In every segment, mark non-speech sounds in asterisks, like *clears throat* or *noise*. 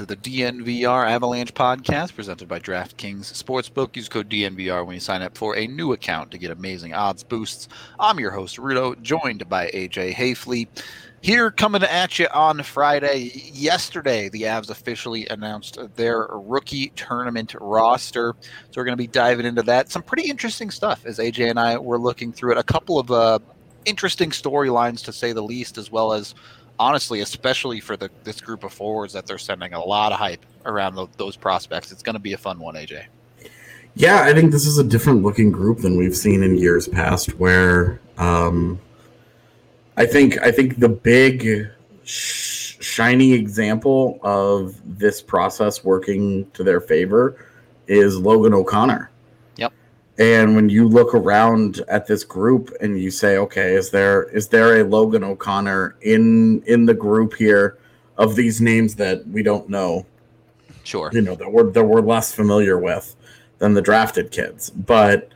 To the DNVR Avalanche podcast presented by DraftKings Sportsbook. Use code DNVR when you sign up for a new account to get amazing odds boosts. I'm your host, Rudo, joined by AJ Haefele. Here coming at you on Friday. Yesterday, the Avs officially announced their rookie tournament roster. So we're going to be diving into that. Some pretty interesting stuff as AJ and I were looking through it. A couple of uh, interesting storylines, to say the least, as well as honestly, especially for the this group of forwards that they're sending a lot of hype around the, those prospects. It's going to be a fun one, AJ. Yeah, I think this is a different looking group than we've seen in years past. Where um, I think I think the big sh- shiny example of this process working to their favor is Logan O'Connor. And when you look around at this group and you say, okay, is there is there a Logan O'Connor in in the group here of these names that we don't know? Sure. You know, that we're that we're less familiar with than the drafted kids. But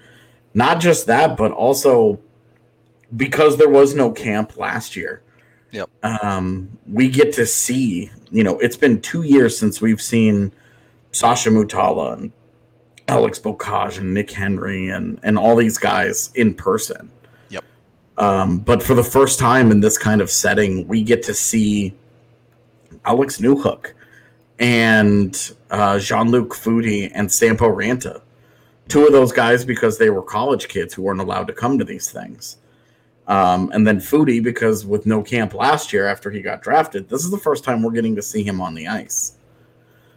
not just that, but also because there was no camp last year. Yep. Um, we get to see, you know, it's been two years since we've seen Sasha Mutala and Alex Beaucage and Nick Henry and and all these guys in person. Yep. Um, but for the first time in this kind of setting, we get to see Alex Newhook and uh, Jean Luc Foudy and Sampo Ranta. Two of those guys because they were college kids who weren't allowed to come to these things. Um, and then Foudy because with no camp last year after he got drafted, this is the first time we're getting to see him on the ice.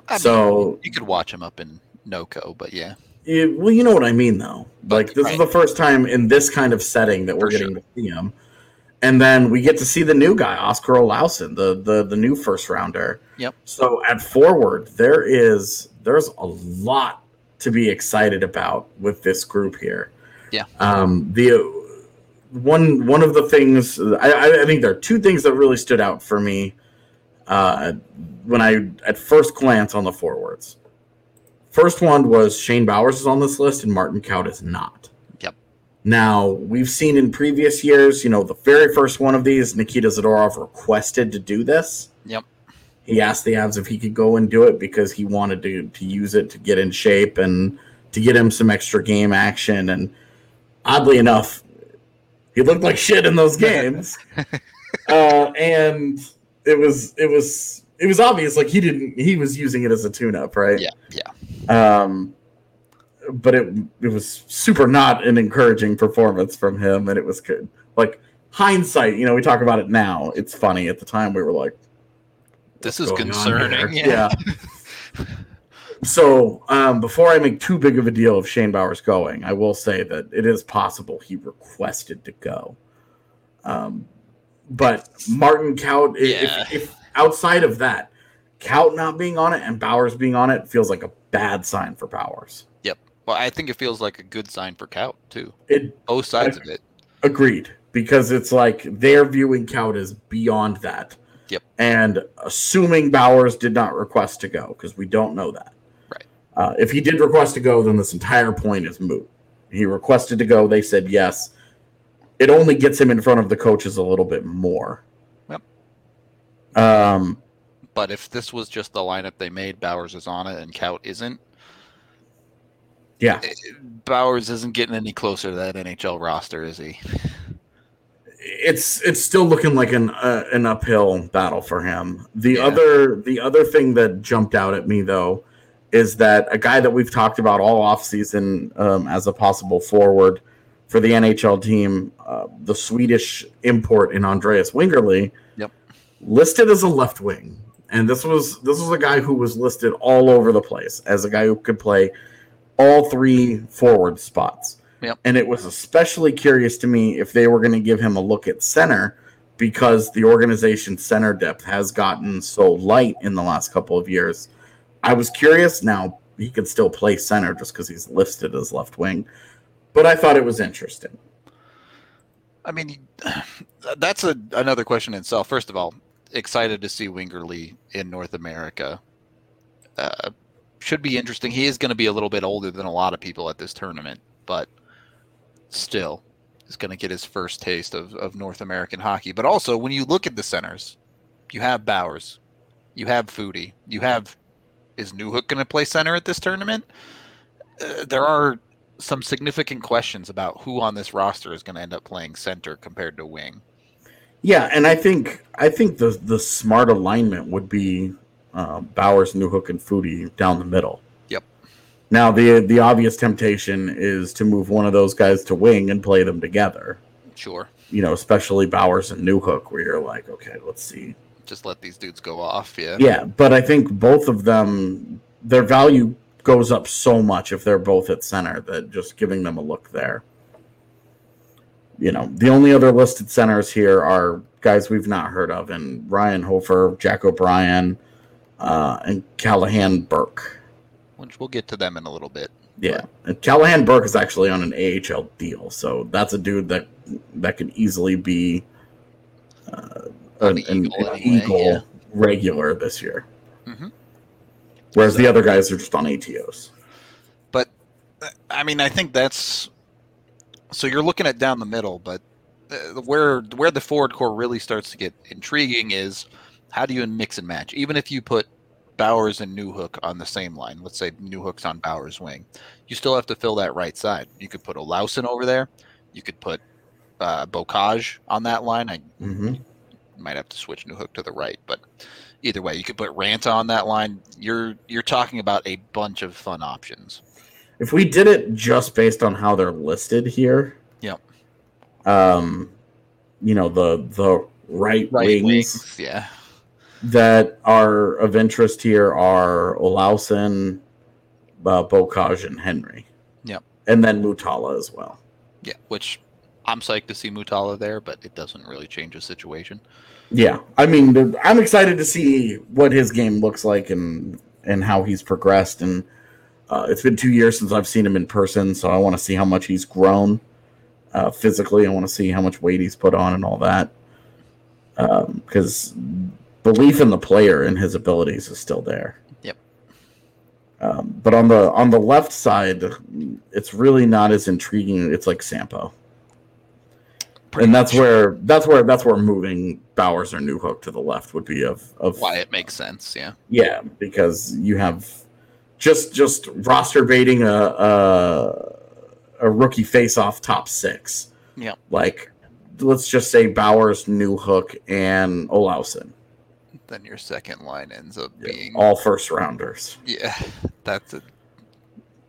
I mean, so you could watch him up in NoCo, but yeah, Yeah, well, you know what I mean, though. Like this is the first time in this kind of setting that we're For getting to see him, and then we get to see the new guy, Oskar Olausson, the the the new first rounder. Yep. So at forward, there is there's a lot to be excited about with this group here. Yeah. Um. The one one of the things I, I- I think there are two things that really stood out for me uh, when I at first glance on the forwards. First one was Shane Bowers is on this list and Martin Kaut is not. Yep. Now we've seen in previous years, you know, the very first one of these, Nikita Zadorov requested to do this. Yep. He asked the Avs if he could go and do it because he wanted to to use it to get in shape and to get him some extra game action. And oddly enough, he looked like shit in those games. *laughs* uh, and it was it was it was obvious like he didn't he was using it as a tune up, right? yeah, yeah. Um, but it it was super not an encouraging performance from him, and it was good. Like hindsight, you know, we talk about it now. It's funny. At the time, we were like, This is concerning. here? Yeah. so um, before I make too big of a deal of Shane Bowers going, I will say that it is possible he requested to go. Um, but Martin Kaut, i- Yeah. if, if outside of that, Kaut not being on it and Bowers being on it feels like a bad sign for Bowers. Yep. Well, I think it feels like a good sign for Kaut too. It Both sides of it. Agreed, because it's like they're viewing Kaut as beyond that. Yep. And assuming Bowers did not request to go, because we don't know that. Right. Uh, if he did request to go, then this entire point is moot. He requested to go. They said yes. It only gets him in front of the coaches a little bit more. Yep. Um. But if this was just the lineup they made, Bowers is on it and Kaut isn't. Yeah. Bowers isn't getting any closer to that NHL roster, is he? it's it's still looking like an uh, an uphill battle for him. The Yeah. other the other thing that jumped out at me though is that a guy that we've talked about all offseason um, as a possible forward for the NHL team, uh, the Swedish import in Andreas Wingerli, Yep. listed as a left wing, and this was this was a guy who was listed all over the place as a guy who could play all three forward spots. Yep. And it was especially curious to me if they were going to give him a look at center because the organization's center depth has gotten so light in the last couple of years. I was curious. Now he could still play center just because he's listed as left wing, but I thought it was interesting. I mean, *sighs* that's a another question in itself. First of all, excited to see Wingerli in North America. Uh, should be interesting. He is going to be a little bit older than a lot of people at this tournament, but still, is going to get his first taste of, of North American hockey. But also, when you look at the centers, you have Bowers, you have Foudy, you have is Newhook going to play center at this tournament? Uh, there are some significant questions about who on this roster is going to end up playing center compared to wing. Yeah, and I think I think the the smart alignment would be uh, Bowers, Newhook, and Foudy down the middle. Yep. Now the the obvious temptation is to move one of those guys to wing and play them together. Sure. You know, especially Bowers and Newhook, where you're like, okay, let's see. Just let these dudes go off. Yeah. Yeah, but I think both of them, their value goes up so much if they're both at center that just giving them a look there. You know, the only other listed centers here are guys we've not heard of, and Ryan Hofer, Jack O'Brien, uh, and Callahan Burke. Which we'll get to them in a little bit. Yeah, and Callahan Burke is actually on an AHL deal, so that's a dude that that could easily be uh, an, An Eagle an Eagle yeah. regular this year. Mhm. Whereas the other guys are just on ATOs. But I mean, I think that's so you're looking at down the middle, but uh, where where the forward core really starts to get intriguing is how do you mix and match? Even if you put Bowers and Newhook on the same line, let's say Newhook's on Bowers' wing, you still have to fill that right side. You could put Olausson over there. You could put uh, Beaucage on that line. I hmm might have to switch Newhook to the right, but either way, you could put Ranta on that line. You're you're talking about a bunch of fun options. If we did it just based on how they're listed here, Yep. um, you know the the right, wings, yeah. that are of interest here are Olausson, uh, Beaucage, and Henry. Yep. And then Mutala as well. Yeah, which I'm psyched to see Mutala there, but it doesn't really change the situation. Yeah, I mean, I'm excited to see what his game looks like and and how he's progressed. And uh, it's been two years since I've seen him in person, so I want to see how much he's grown uh, physically. I want to see how much weight he's put on and all that. Because belief in the player and his abilities is still there. Yep. Um, but on the on the left side, it's really not as intriguing. It's like Sampo and that's where that's where that's where moving Bowers or Newhook to the left would be of of Why it makes sense, yeah. yeah because you have just just roster baiting a a, a rookie face off top six Yep. like let's just say Bowers Newhook and Olausson Then your second line ends up being all first rounders Yeah, that's a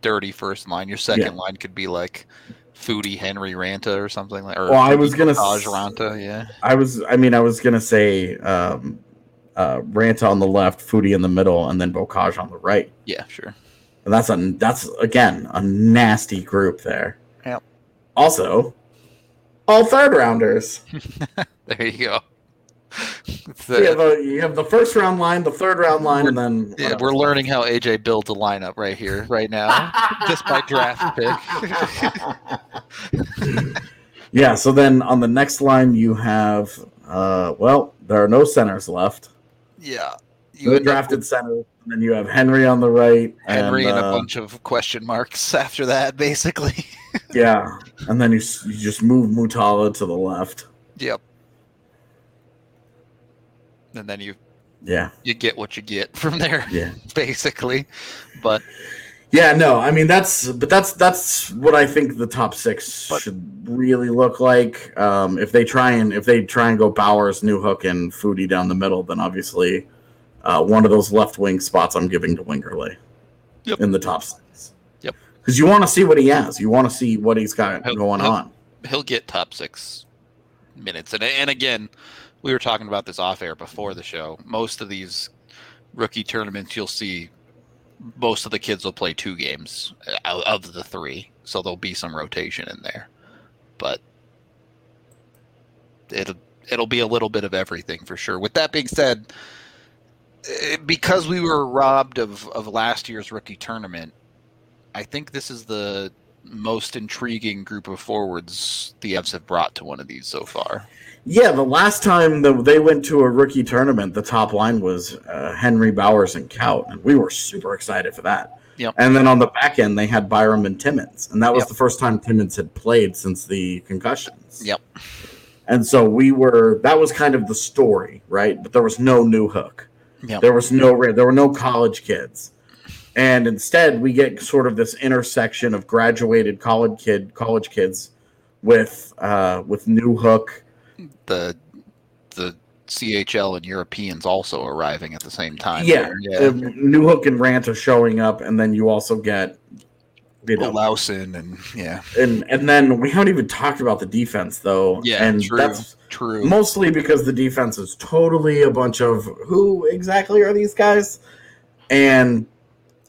dirty first line. Your second line could be like Foudy Henry Ranta or something like. Or Well, I was gonna Taj Ranta, yeah. I was I mean I was gonna say um uh Ranta on the left Foudy in the middle and then Beaucage on the right Yeah, sure. And that's a that's again a nasty group there. Yep. Also, all third rounders. *laughs* There you go. It's So you, have the- a, you have the first round line, the third round line, and then yeah, we're learning how AJ builds a lineup right here, right now, *laughs* just by draft pick. *laughs* yeah. So then on the next line you have uh well there are no centers left. Yeah, you No end up drafted with centers. And then you have Henry on the right. Henry and, and, a uh, bunch of question marks *laughs* after that, basically. *laughs* Yeah, and then you you just move Mutala to the left. yep. And then you Yeah, you get what you get *laughs* from there, yeah. basically. But Yeah, no, I mean that's but that's that's what I think the top six But- should really look like. Um, if they try and if they try and go Bowers, Newhook, and Foudy down the middle, then obviously uh, one of those left wing spots I'm giving to Wingerli Yep. in the top six. Yep. because you want to see what he has, you want to see what he's got He'll- going he'll- on. he'll get top six minutes. And and again, we were talking about this off air before the show. Most of these rookie tournaments, you'll see most of the kids will play two games out of the three, so there'll be some rotation in there. But it'll it'll be a little bit of everything for sure. With that being said, eh, because we were robbed of of last year's rookie tournament, I think this is the most intriguing group of forwards the Avs have brought to one of these so far. Yeah, the last time that they went to a rookie tournament, the top line was uh, Henry Bowers and Kaut, and we were super excited for that. Yep. And then on the back end, they had Byram and Timmins, and that was Yep. the first time Timmins had played since the concussions. Yep. And so we were that was kind of the story, right? But there was no Newhook. Yep. There was no there were no college kids. And instead we get sort of this intersection of graduated college kid college kids with uh with Newhook The the CHL and Europeans also arriving at the same time. yeah, yeah. uh, Newhook and Rant are showing up, and then you also get, you know, Olausson and yeah, and and then we haven't even talked about the defense though. Yeah, and true. that's true. mostly because the defense is totally a bunch of who exactly are these guys, and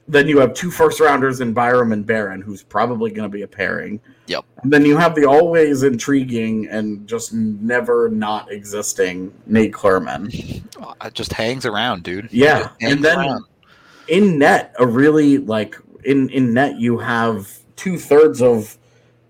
then you have two first rounders in Byram and Barron, who's probably going to be a pairing. Yep. And then you have the always intriguing and just never not existing Nate Clurman. It just hangs around, dude. Yeah, and then around. in net a really like in in net you have two thirds of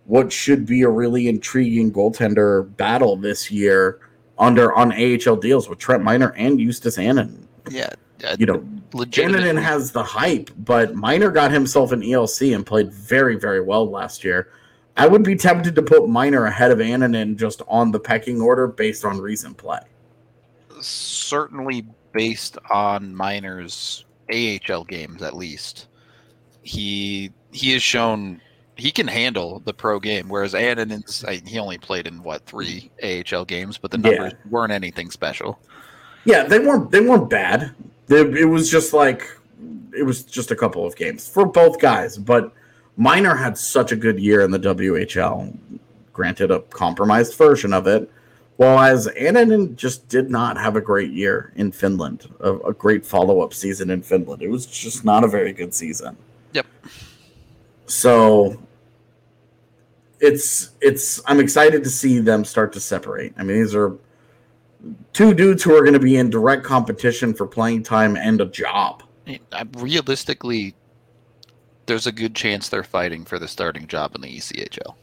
what should be a really intriguing goaltender battle this year under on AHL deals with Trent Miner and Justus Annunen. yeah, Uh, you know, legitimately. Has the hype, but Miner got himself an ELC and played very very well last year. I would be tempted to put Miner ahead of Annunen just on the pecking order based on recent play. certainly based on Miner's AHL games at least. He he has shown he can handle the pro game, whereas Annunen's he only played in what three AHL games, but the Yeah. numbers weren't anything special. Yeah, they weren't they weren't bad. It was just like it was just a couple of games for both guys, but Miner had such a good year in the WHL. Granted, a compromised version of it, Well, as Annunen just did not have a great year in Finland, a, a great follow up season in Finland. It was just not a very good season. Yep. So it's it's I'm excited to see them start to separate. I mean, these are two dudes who are going to be in direct competition for playing time and a job. Uh, realistically, there's a good chance they're fighting for the starting job in the ECHL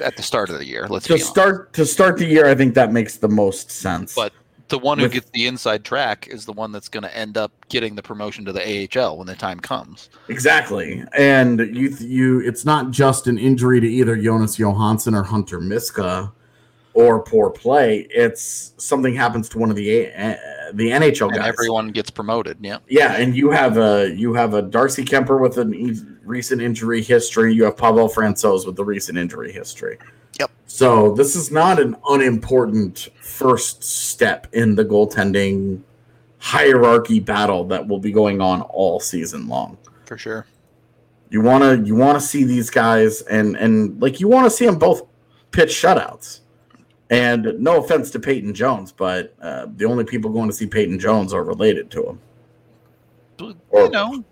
at the start of the year. Let's to start to start the year. I think that makes the most sense. But the one who With, gets the inside track is the one that's going to end up getting the promotion to the AHL when the time comes. Exactly, and you you it's not just an injury to either Jonas Johansson or Hunter Miska or poor play. It's something happens to one of the uh, the NHL and guys. Everyone gets promoted. Yeah, yeah, and you have a you have a Darcy Kuemper with a recent injury history. You have Pavel Francouz with the recent injury history. Yep. So this is not an unimportant first step in the goaltending hierarchy battle that will be going on all season long. For sure. You want to you want to see these guys and and like you want to see them both pitch shutouts. And no offense to Peyton Jones, but uh, the only people going to see Peyton Jones are related to him. Or, you know,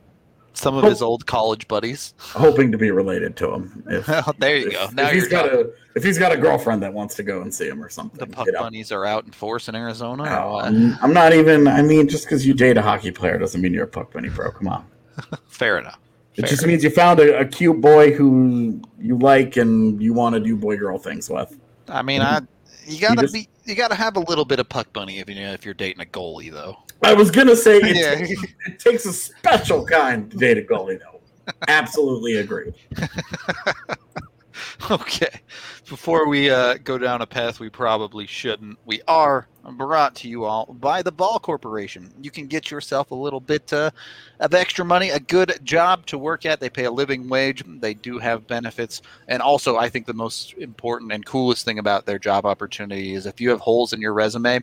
some of his old college buddies. Hoping to be related to him. *laughs* If, there you if, go. Now if he's got a if he's got a girlfriend that wants to go and see him or something. The puck bunnies are out in force in Arizona. No, I'm, I'm, not even. I mean, just because you date a hockey player doesn't mean you're a puck bunny, bro. Come on. *laughs* Fair enough. It just means you found a, a, cute boy who you like and you want to do boy girl things with. I mean, I you gotta you just, be you gotta have a little bit of puck bunny if you know if you're dating a goalie though. I was gonna say it, yeah. takes, it takes a special kind to date a goalie though. Absolutely agree. *laughs* *laughs* okay. Before we uh, go down a path we probably shouldn't, we are brought to you all by the Ball Corporation. You can get yourself a little bit uh, of extra money, a good job to work at. They pay a living wage, they do have benefits. And also, I think the most important and coolest thing about their job opportunity is if you have holes in your resume,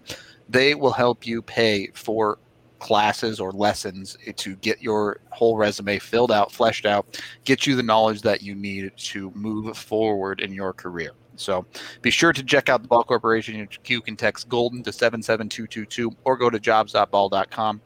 they will help you pay for classes or lessons to get your whole resume filled out, fleshed out, get you the knowledge that you need to move forward in your career. So be sure to check out the Ball Corporation. You can text Golden to 77222 or go to jobs.ball.com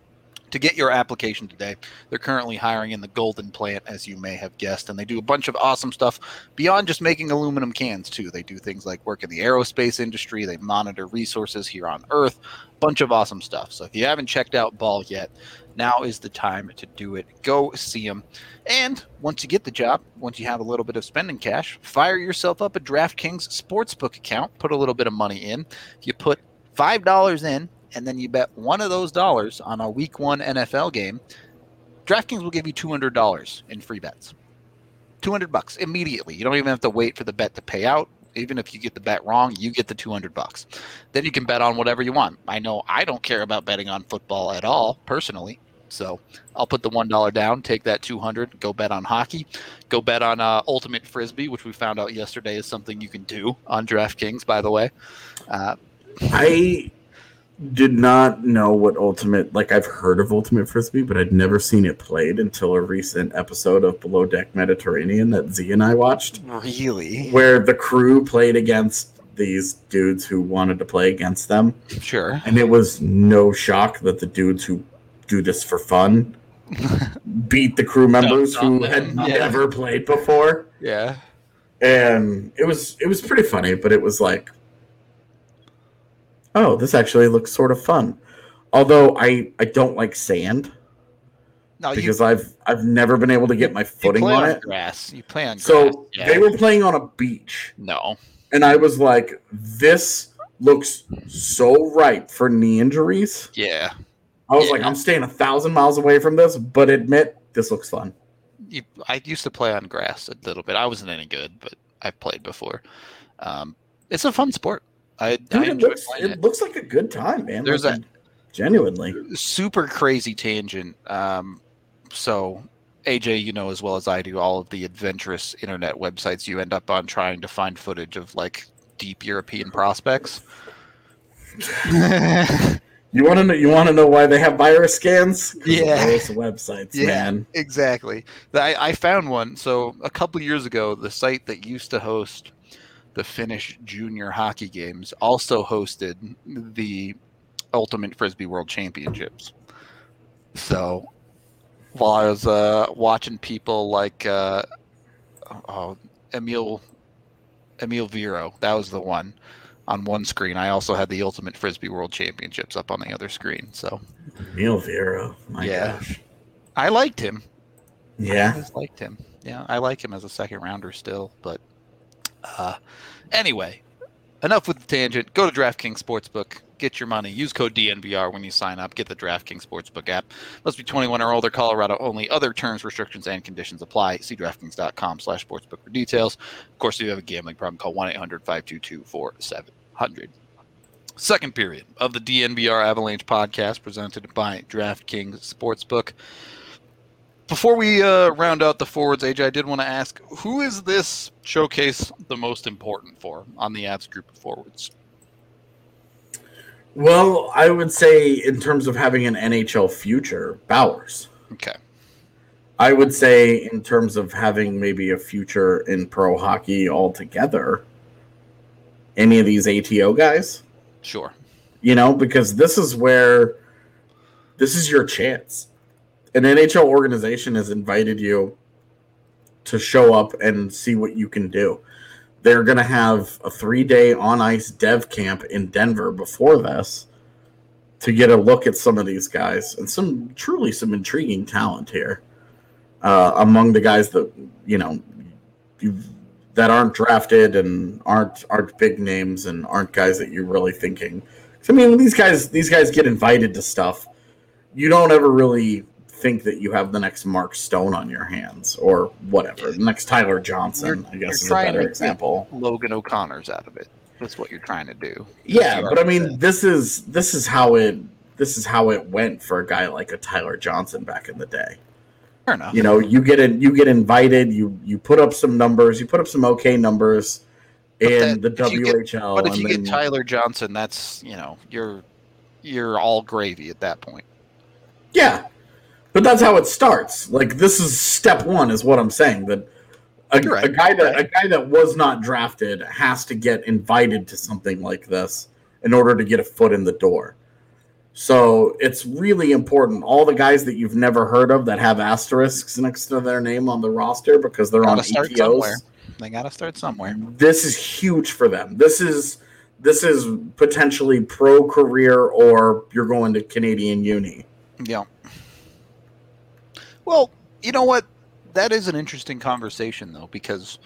to get your application today. They're currently hiring in the Golden plant, as you may have guessed, and they do a bunch of awesome stuff beyond just making aluminum cans, too. They do things like work in the aerospace industry, they monitor resources here on Earth, a bunch of awesome stuff. So if you haven't checked out Ball yet, now is the time to do it. Go see them. And once you get the job, once you have a little bit of spending cash, fire yourself up a DraftKings sportsbook account, put a little bit of money in. If You put $5 in, and then you bet one of those dollars on a week one NFL game, DraftKings will give you $200 in free bets. 200 bucks immediately. You don't even have to wait for the bet to pay out. Even if you get the bet wrong, you get the 200 bucks. Then you can bet on whatever you want. I know I don't care about betting on football at all personally. So I'll put the one dollar down, take that two hundred, go bet on hockey, go bet on uh, ultimate frisbee, which we found out yesterday is something you can do on DraftKings. By the way, uh, I did not know what ultimate like I've heard of ultimate frisbee, but I'd never seen it played until a recent episode of Below Deck Mediterranean that Z and I watched. Really? Where the crew played against these dudes who wanted to play against them. Sure. And it was no shock that the dudes who do this for fun *laughs* beat the crew members who had yeah. never played before. Yeah. And it was it was pretty funny, but it was like oh, this actually looks sort of fun. Although I I don't like sand. No, because you, I've I've never been able to get my footing on, on, it. Grass. You play on so grass. Yeah. they were playing on a beach. No. And I was like, this looks so ripe for knee injuries. Yeah. I was yeah. like, I'm staying a thousand miles away from this, but admit this looks fun. You, I used to play on grass a little bit. I wasn't any good, but I've played before. Um, it's a fun sport. I, Dude, I it, looks, it, it, looks like a good time, man. There's like, a genuinely super crazy tangent. Um, so AJ, you know as well as I do, all of the adventurous internet websites you end up on trying to find footage of like deep European prospects. *laughs* you want to know? You want to know why they have virus scans? Yeah, those websites, yeah, man. Exactly. I, I found one. So a couple years ago, the site that used to host the Finnish Junior Hockey Games, also hosted the Ultimate Frisbee World Championships. So while I was uh, watching people like uh, oh, Emil Emil Viro, that was the one on one screen. I also had the Ultimate Frisbee World Championships up on the other screen. So Emil Viro, my Yeah. gosh. I liked him. Yeah. always liked him. Yeah, I like him as a second rounder still. But uh, anyway, enough with the tangent. Go to DraftKings Sportsbook. Get your money. Use code DNVR when you sign up. Get the DraftKings Sportsbook app. Must be 21 or older. Colorado only. Other terms, restrictions, and conditions apply. See DraftKings.com slash sportsbook for details. Of course, if you have a gambling problem, call 1-800-522-4700. Second period of the DNVR Avalanche podcast presented by DraftKings Sportsbook. Before we uh, round out the forwards, AJ, I did want to ask who is this showcase the most important for on the ads group of forwards? Well, I would say in terms of having an NHL future, Bowers. Okay. I would say in terms of having maybe a future in pro hockey altogether, any of these ATO guys, Sure. you know, because this is where this is your chance. An NHL organization has invited you to show up and see what you can do. They're going to have a three day on ice dev camp in Denver before this to get a look at some of these guys and some truly some intriguing talent here uh, among the guys that you know that aren't drafted and aren't aren't big names and aren't guys that you're really thinking. I mean, when these guys these guys get invited to stuff, you don't ever really think that you have the next Mark Stone on your hands or whatever. The next Tyler Johnson, I You're guess, is a better example. Logan O'Connor's out of it. That's what you're trying to do. Yeah, but I mean, this is this is how it this is how it went for a guy like a Tyler Johnson back in the day. fair enough. You know, you get in, you get invited, you you put up some numbers, you put up some okay numbers in that- the you get- WHL. but if you then- get Tyler Johnson, that's you know you're you're all gravy at that point. Yeah, but that's how it starts. Like this is step one, is what I'm saying. That a, right, a guy that a guy that was not drafted has to get invited to something like this in order to get a foot in the door. So it's really important. All the guys that you've never heard of that have asterisks next to their name on the roster because they're on Gotta start ATOs. somewhere. They got to start somewhere. This is huge for them. This is this is potentially pro career or you're going to Canadian uni. Yeah. Well, you know what? That is an interesting conversation, though, because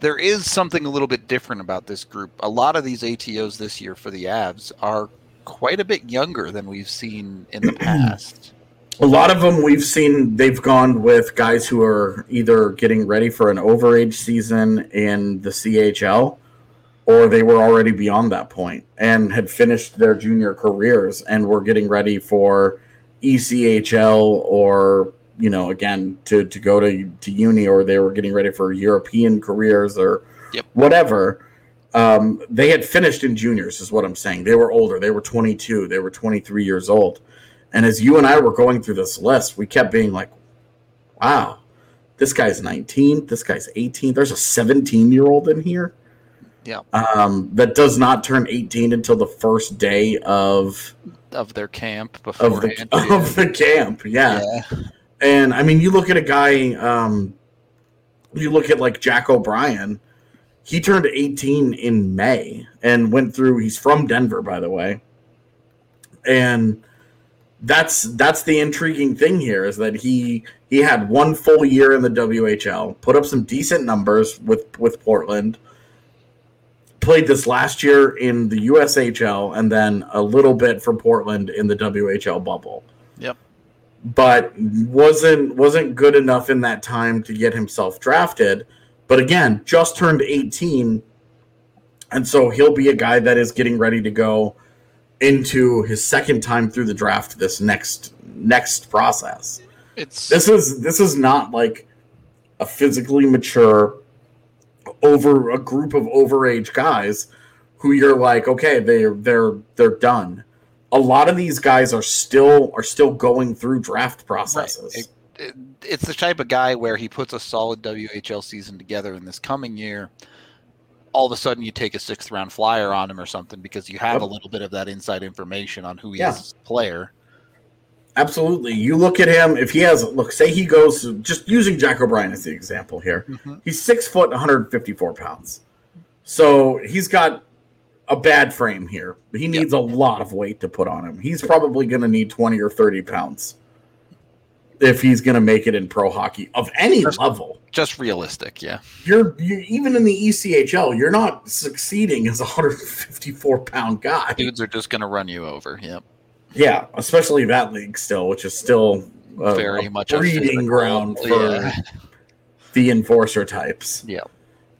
there is something a little bit different about this group. A lot of these ATOs this year for the Avs are quite a bit younger than we've seen in the *clears throat* past. A lot of them we've seen they've gone with guys who are either getting ready for an overage season in the CHL or they were already beyond that point and had finished their junior careers and were getting ready for ECHL or you know again to to go to to uni or they were getting ready for European careers or Yep. whatever um, they had finished in juniors is what i'm saying they were older they were 22 they were 23 years old and as you and i were going through this list we kept being like wow this guy's 19 this guy's 18 there's a 17 year old in here Yeah. um, that does not turn 18 until the first day of Of their camp of the, *laughs* of the camp yeah. yeah. And I mean, you look at a guy, um, you look at like Jack O'Brien. He turned 18 in May and went through. He's from Denver, by the way. And that's that's the intriguing thing here is that he he had one full year in the WHL, put up some decent numbers with with Portland. Played this last year in the USHL and then a little bit for Portland in the WHL bubble Yep. But wasn't wasn't good enough in that time to get himself drafted. But again, just turned 18, and so he'll be a guy that is getting ready to go into his second time through the draft this next next process. It's This is this is not like a physically mature over a group of overage guys who you're like, okay, they're they're they're done. A lot of these guys are still are still going through draft processes. It- it- it's the type of guy where he puts a solid WHL season together in this coming year. all of a sudden you take a sixth round flyer on him or something because you have yep. a little bit of that inside information on who he yeah. is as a player. Absolutely. You look at him, if he has, look, say he goes, just using Jack O'Brien as the example here, mm-hmm. he's six foot, 154 pounds. So he's got a bad frame here. He needs yep. a lot of weight to put on him. He's probably going to need 20 or 30 pounds if he's going to make it in pro hockey of any just, level. Just realistic, yeah. You're, you're, even in the ECHL, you're not succeeding as a 154 pound guy. Dudes are just going to run you over. Yep. Yeah, especially that league still, which is still a, very a much breeding ground for yeah. the enforcer types. Yeah.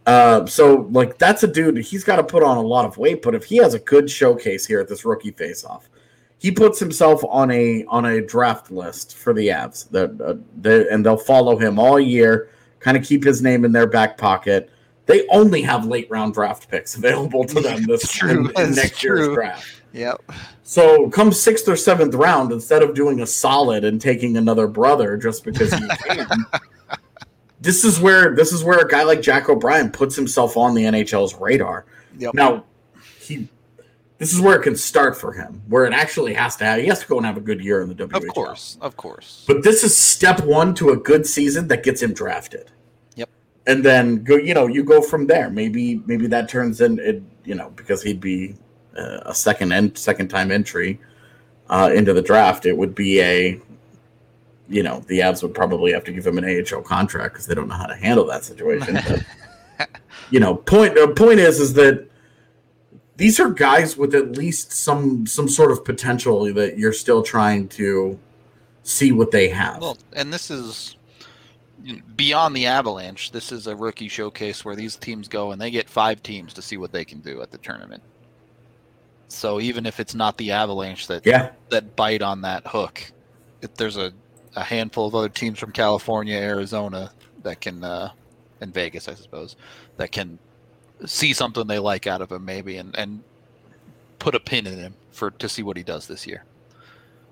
Uh, so like that's a dude. He's got to put on a lot of weight, but if he has a good showcase here at this rookie face-off, he puts himself on a on a draft list for the Avs. That uh, they, and they'll follow him all year. Kind of keep his name in their back pocket. They only have late round draft picks *laughs* available to them this *laughs* in, in next true. year's draft. Yep. So come sixth or seventh round, instead of doing a solid and taking another brother just because he *laughs* can, this is where this is where a guy like Jack O'Brien puts himself on the NHL's radar. Yep. Now, he this is where it can start for him, where it actually has to have. He has to go and have a good year in the WHL. Of course, of course. But this is step one to a good season that gets him drafted. Yep. And then go, you know, you go from there. Maybe maybe that turns in, it, you know, because he'd be uh, a second and second time entry uh, into the draft, it would be a you know the Avs would probably have to give him an AHL contract because they don't know how to handle that situation. But, *laughs* you know, point uh, point is is that these are guys with at least some some sort of potential that you're still trying to see what they have. Well, and this is beyond the Avalanche. This is a rookie showcase where these teams go and they get five teams to see what they can do at the tournament. So even if it's not the Avalanche that yeah. that bite on that hook, if there's a, a handful of other teams from California, Arizona that can, uh, and Vegas, I suppose, that can see something they like out of him maybe and, and put a pin in him for to see what he does this year.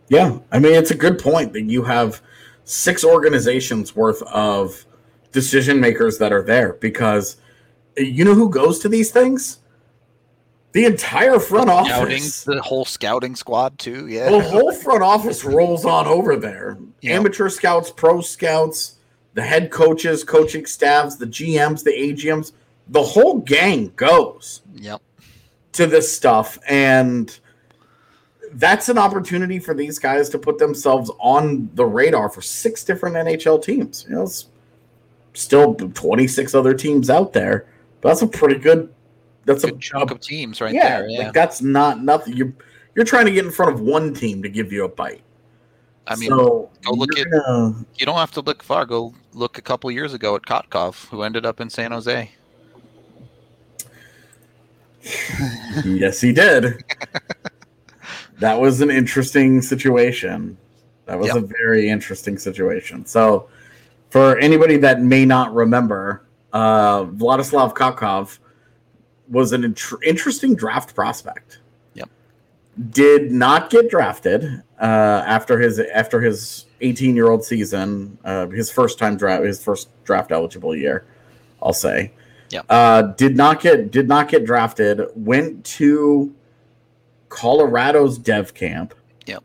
Yeah, I mean it's a good point that you have six organizations worth of decision makers that are there because you know who goes to these things? The entire front scouting, office, the whole scouting squad too. Yeah, the whole front office rolls on over there. Yep. Amateur scouts, pro scouts, the head coaches, coaching staffs, the GMs, the AGMs, the whole gang goes. Yep. To this stuff, and that's an opportunity for these guys to put themselves on the radar for six different NHL teams. You know, it's still 26 other teams out there, but that's a pretty good that's a chunk a, of teams right yeah, there. Yeah, like that's not nothing. You're you're trying to get in front of one team to give you a bite. I mean, so go look at. Gonna... You don't have to look far. Go look a couple years ago at Kotkov, who ended up in San Jose. *sighs* yes, he did. *laughs* that was an interesting situation. That was yep. a very interesting situation. So, for anybody that may not remember, uh, Vladislav Kotkov was an int- interesting draft prospect. Yep. Did not get drafted uh, after his after his 18 year old season, uh, his first time draft, his first draft eligible year, I'll say. Yeah. Uh, did not get did not get drafted. Went to Colorado's dev camp. Yep.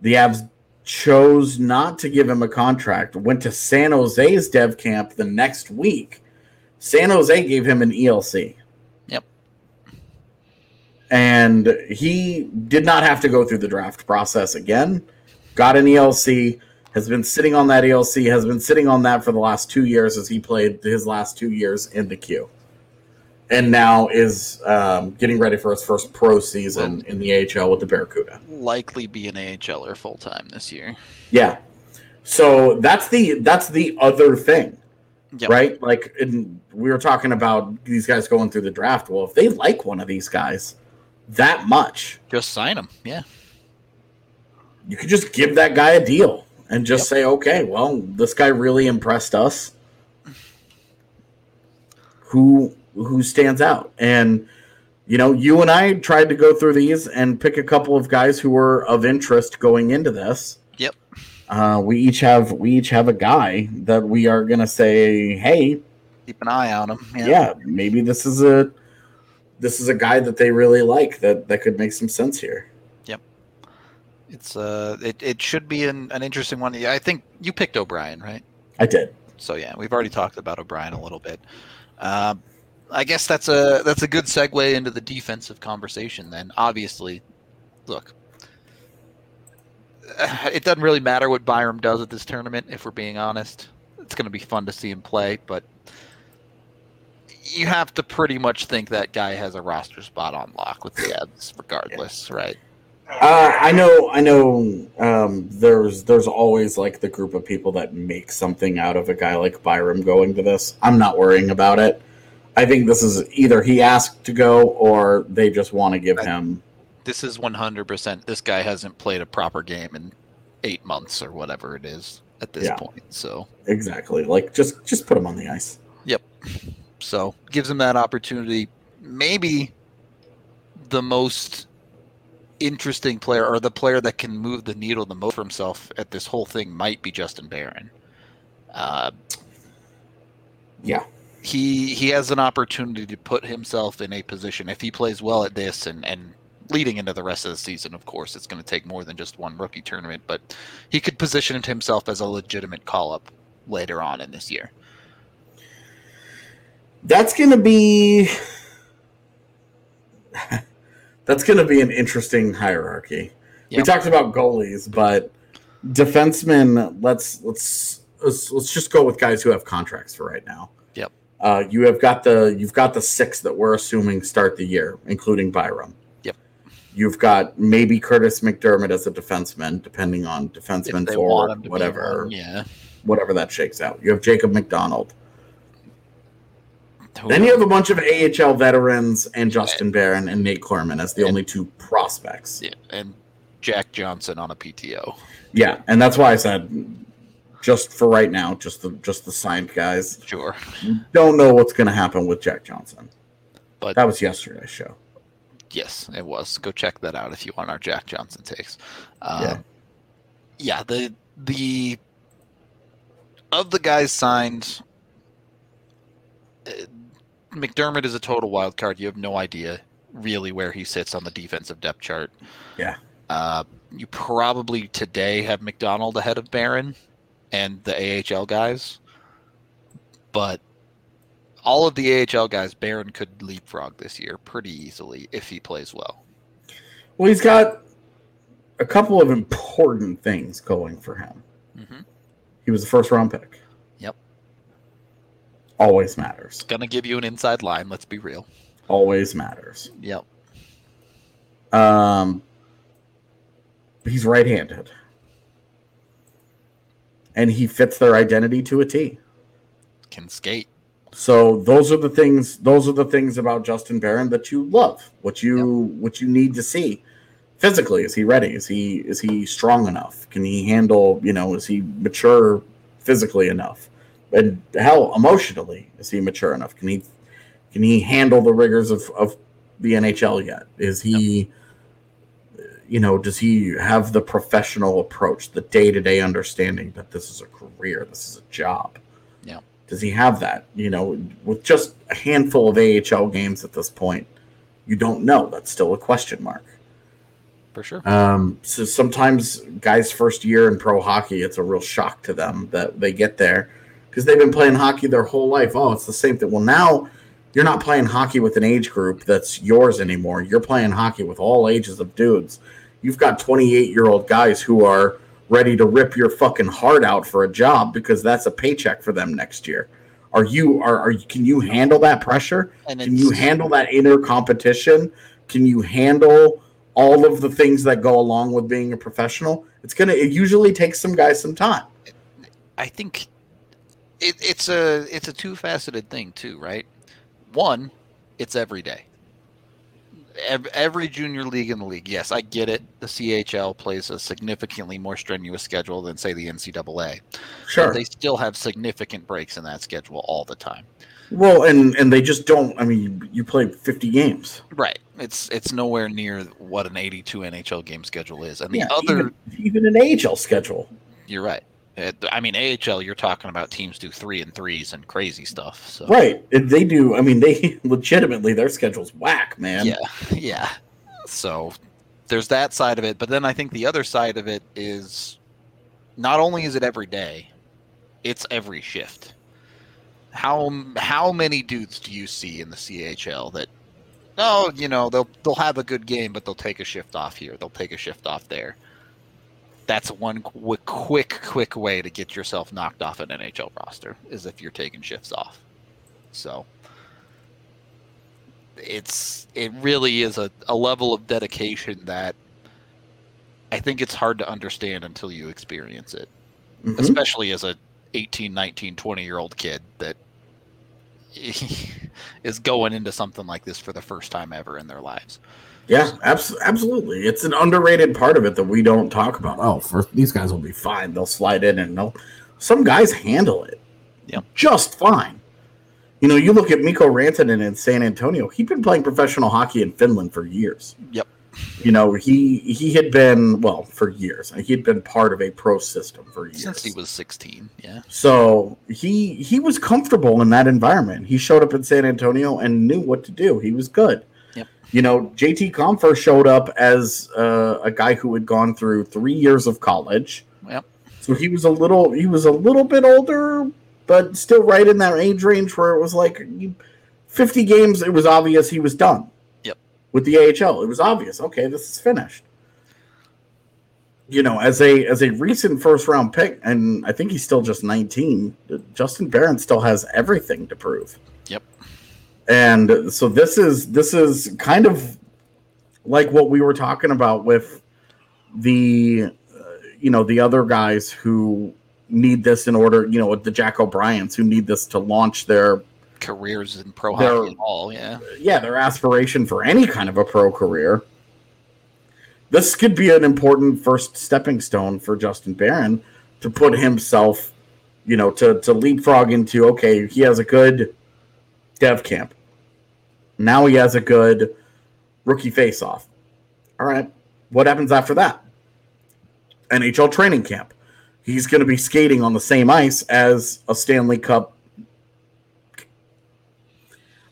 The Avs chose not to give him a contract. Went to San Jose's dev camp the next week. San Jose gave him an ELC and he did not have to go through the draft process again. Got an ELC, has been sitting on that ELC, has been sitting on that for the last two years as he played his last two years in the queue, and now is um, getting ready for his first pro season in the AHL with the Barracuda. Likely be an AHLer full time this year. Yeah, so that's the that's the other thing. Yep. Right, like we were talking about these guys going through the draft. Well, if they like one of these guys, that much. Just sign him. Yeah. You could just give that guy a deal and just yep. say, okay, well, this guy really impressed us. Who who stands out? And you know, you and I tried to go through these and pick a couple of guys who were of interest going into this. Yep. Uh, we each have we each have a guy that we are gonna say, hey, keep an eye on him. Yeah. yeah, maybe this is a this is a guy that they really like that that could make some sense here. Yep. It's uh it, it should be an, an interesting one. I think you picked O'Brien, right? I did. So yeah, we've already talked about O'Brien a little bit. Uh, I guess that's a that's a good segue into the defensive conversation. Then, obviously, look, *sighs* it doesn't really matter what Byram does at this tournament. If we're being honest, it's going to be fun to see him play, but you have to pretty much think that guy has a roster spot on lock with the Eds, regardless, yeah. right? Uh, I know, I know. Um, there's there's always like the group of people that make something out of a guy like Byram going to this. I'm not worrying about it. I think this is either he asked to go or they just want to give him. This is 100%. This guy hasn't played a proper game in eight months or whatever it is at this yeah. point. So exactly, like just just put him on the ice. Yep. So gives him that opportunity. Maybe the most interesting player or the player that can move the needle the most for himself at this whole thing might be Justin Barron. Uh, yeah, he he has an opportunity to put himself in a position if he plays well at this and and leading into the rest of the season. Of course, it's going to take more than just one rookie tournament, but he could position himself as a legitimate call up later on in this year. That's going to be that's going to be an interesting hierarchy. Yep. We talked about goalies, but defensemen. Let's let's let's let's just go with guys who have contracts for right now. Yep. Uh, you have got the you've got the six that we're assuming start the year, including Byram. Yep. You've got maybe Kurtis MacDermid as a defenseman, depending on defenseman forward, whatever. Yeah. Whatever that shakes out. You have Jacob MacDonald. Then you have a bunch of AHL veterans and Justin Barron and Nate Clurman as the and, only two prospects. Yeah, and Jack Johnson on a PTO. Yeah, and that's why I said just for right now, just the just the signed guys. Sure. Don't know what's going to happen with Jack Johnson. But that was yesterday's show. Yes, it was. Go check that out if you want our Jack Johnson takes. Um, yeah. Yeah. The the of the guys signed, MacDermid is a total wild card. You have no idea really where he sits on the defensive depth chart. Yeah. Uh, you probably today have MacDonald ahead of Barron and the AHL guys, but all of the AHL guys, Barron could leapfrog this year pretty easily if he plays well. Well, he's got a couple of important things going for him. Mm-hmm. He was the first round pick always matters. Gonna give you an inside line. Let's be real. Always matters. Yep. Um, he's right-handed, and he fits their identity to a T. Can skate. So those are the things. Those are the things about Justin Barron that you love. What you yep. what you need to see. Physically, is he ready? Is he is he strong enough? Can he handle? You know, is he mature physically enough? And hell, emotionally, is he mature enough? Can he can he handle the rigors of, of the NHL yet? Is he, yep. you know, does he have the professional approach, the day to day understanding that this is a career, this is a job? Yeah. Does he have that? You know, with just a handful of AHL games at this point, you don't know. That's still a question mark. For sure. Um, so sometimes guys' first year in pro hockey, it's a real shock to them that they get there because they've been playing hockey their whole life. Oh, it's the same thing. Well, now you're not playing hockey with an age group that's yours anymore. You're playing hockey with all ages of dudes. You've got 28 year old guys who are ready to rip your fucking heart out for a job because that's a paycheck for them next year. Are you are, are can you handle that pressure? can you handle that inner competition? Can you handle all of the things that go along with being a professional? It's gonna it usually takes some guys some time. I think it, it's a it's a two faceted thing too, right? One, it's every day. Every, every junior league in the league, yes, I get it. The CHL plays a significantly more strenuous schedule than say the NCAA. Sure, but they still have significant breaks in that schedule all the time. Well, and and they just don't. I mean, you play fifty games, right? It's it's nowhere near what an eighty-two NHL game schedule is, and the yeah, other even, even an AHL schedule. You're right Uh, I mean, AHL, you're talking about teams do three and threes and crazy stuff. So. Right. They do. I mean, they *laughs* legitimately, their schedule's whack, man. Yeah. Yeah. So there's that side of it. But then I think the other side of it is not only is it every day, it's every shift. How how many dudes do you see in the CHL that oh, you know, they'll they'll have a good game, but they'll take a shift off here, they'll take a shift off there. That's one qu- quick, quick way to get yourself knocked off an NHL roster is if you're taking shifts off. So it's it really is a, a level of dedication that I think it's hard to understand until you experience it. Mhm. Especially as a 18, 19, 20 year old kid that *laughs* is going into something like this for the first time ever in their lives. Yeah, abs- absolutely. It's an underrated part of it that we don't talk about. Oh, for these guys will be fine. They'll slide in and they'll. Some guys handle it. Yep. Just fine. You know, you look at Mikko Rantanen in San Antonio. He'd been playing professional hockey in Finland for years. Yep. You know, he he had been well for years. He had been part of a pro system for years Since he was 16. Yeah. So he he was comfortable in that environment. He showed up in San Antonio and knew what to do. He was good. You know, JT Compher showed up as uh, a guy who had gone through three years of college. Yep. So he was a little he was a little bit older, but still right in that age range where it was like fifty games. It was obvious he was done. Yep. With the AHL, it was obvious. Okay, this is finished. You know, as a as a recent first round pick, and I think he's still just nineteen. Justin Barron still has everything to prove. And so this is this is kind of like what we were talking about with the uh, you know the other guys who need this in order you know with the Jack O'Briens who need this to launch their Careers in pro They're- hockey all. Yeah. yeah their aspiration for any kind of a pro career. This could be an important first stepping stone for Justin Barron to put himself, you know, to to leapfrog into okay, he has a good dev camp. Now he has a good rookie face off. All right. What happens after that? NHL training camp. He's going to be skating on the same ice as a Stanley Cup.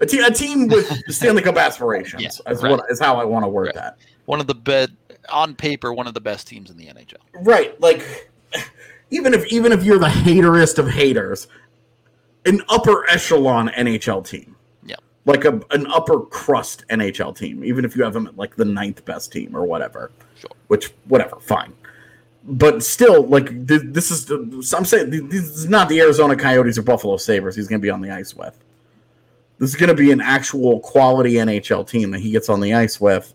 A, te- a team with *laughs* Stanley Cup aspirations Yeah, is, right. what, is how I want to word Right. that. One of the bed on paper, one of the best teams in the NHL. Right. Like *laughs* even if even if you're the haterist of haters, an upper echelon NHL team. Like a an upper crust NHL team, even if you have them at like the ninth best team or whatever. Sure. Which whatever, fine. But still, like th- this is the, I'm saying th- this is not the Arizona Coyotes or Buffalo Sabres. He's going to be on the ice with. This is going to be an actual quality NHL team that he gets on the ice with,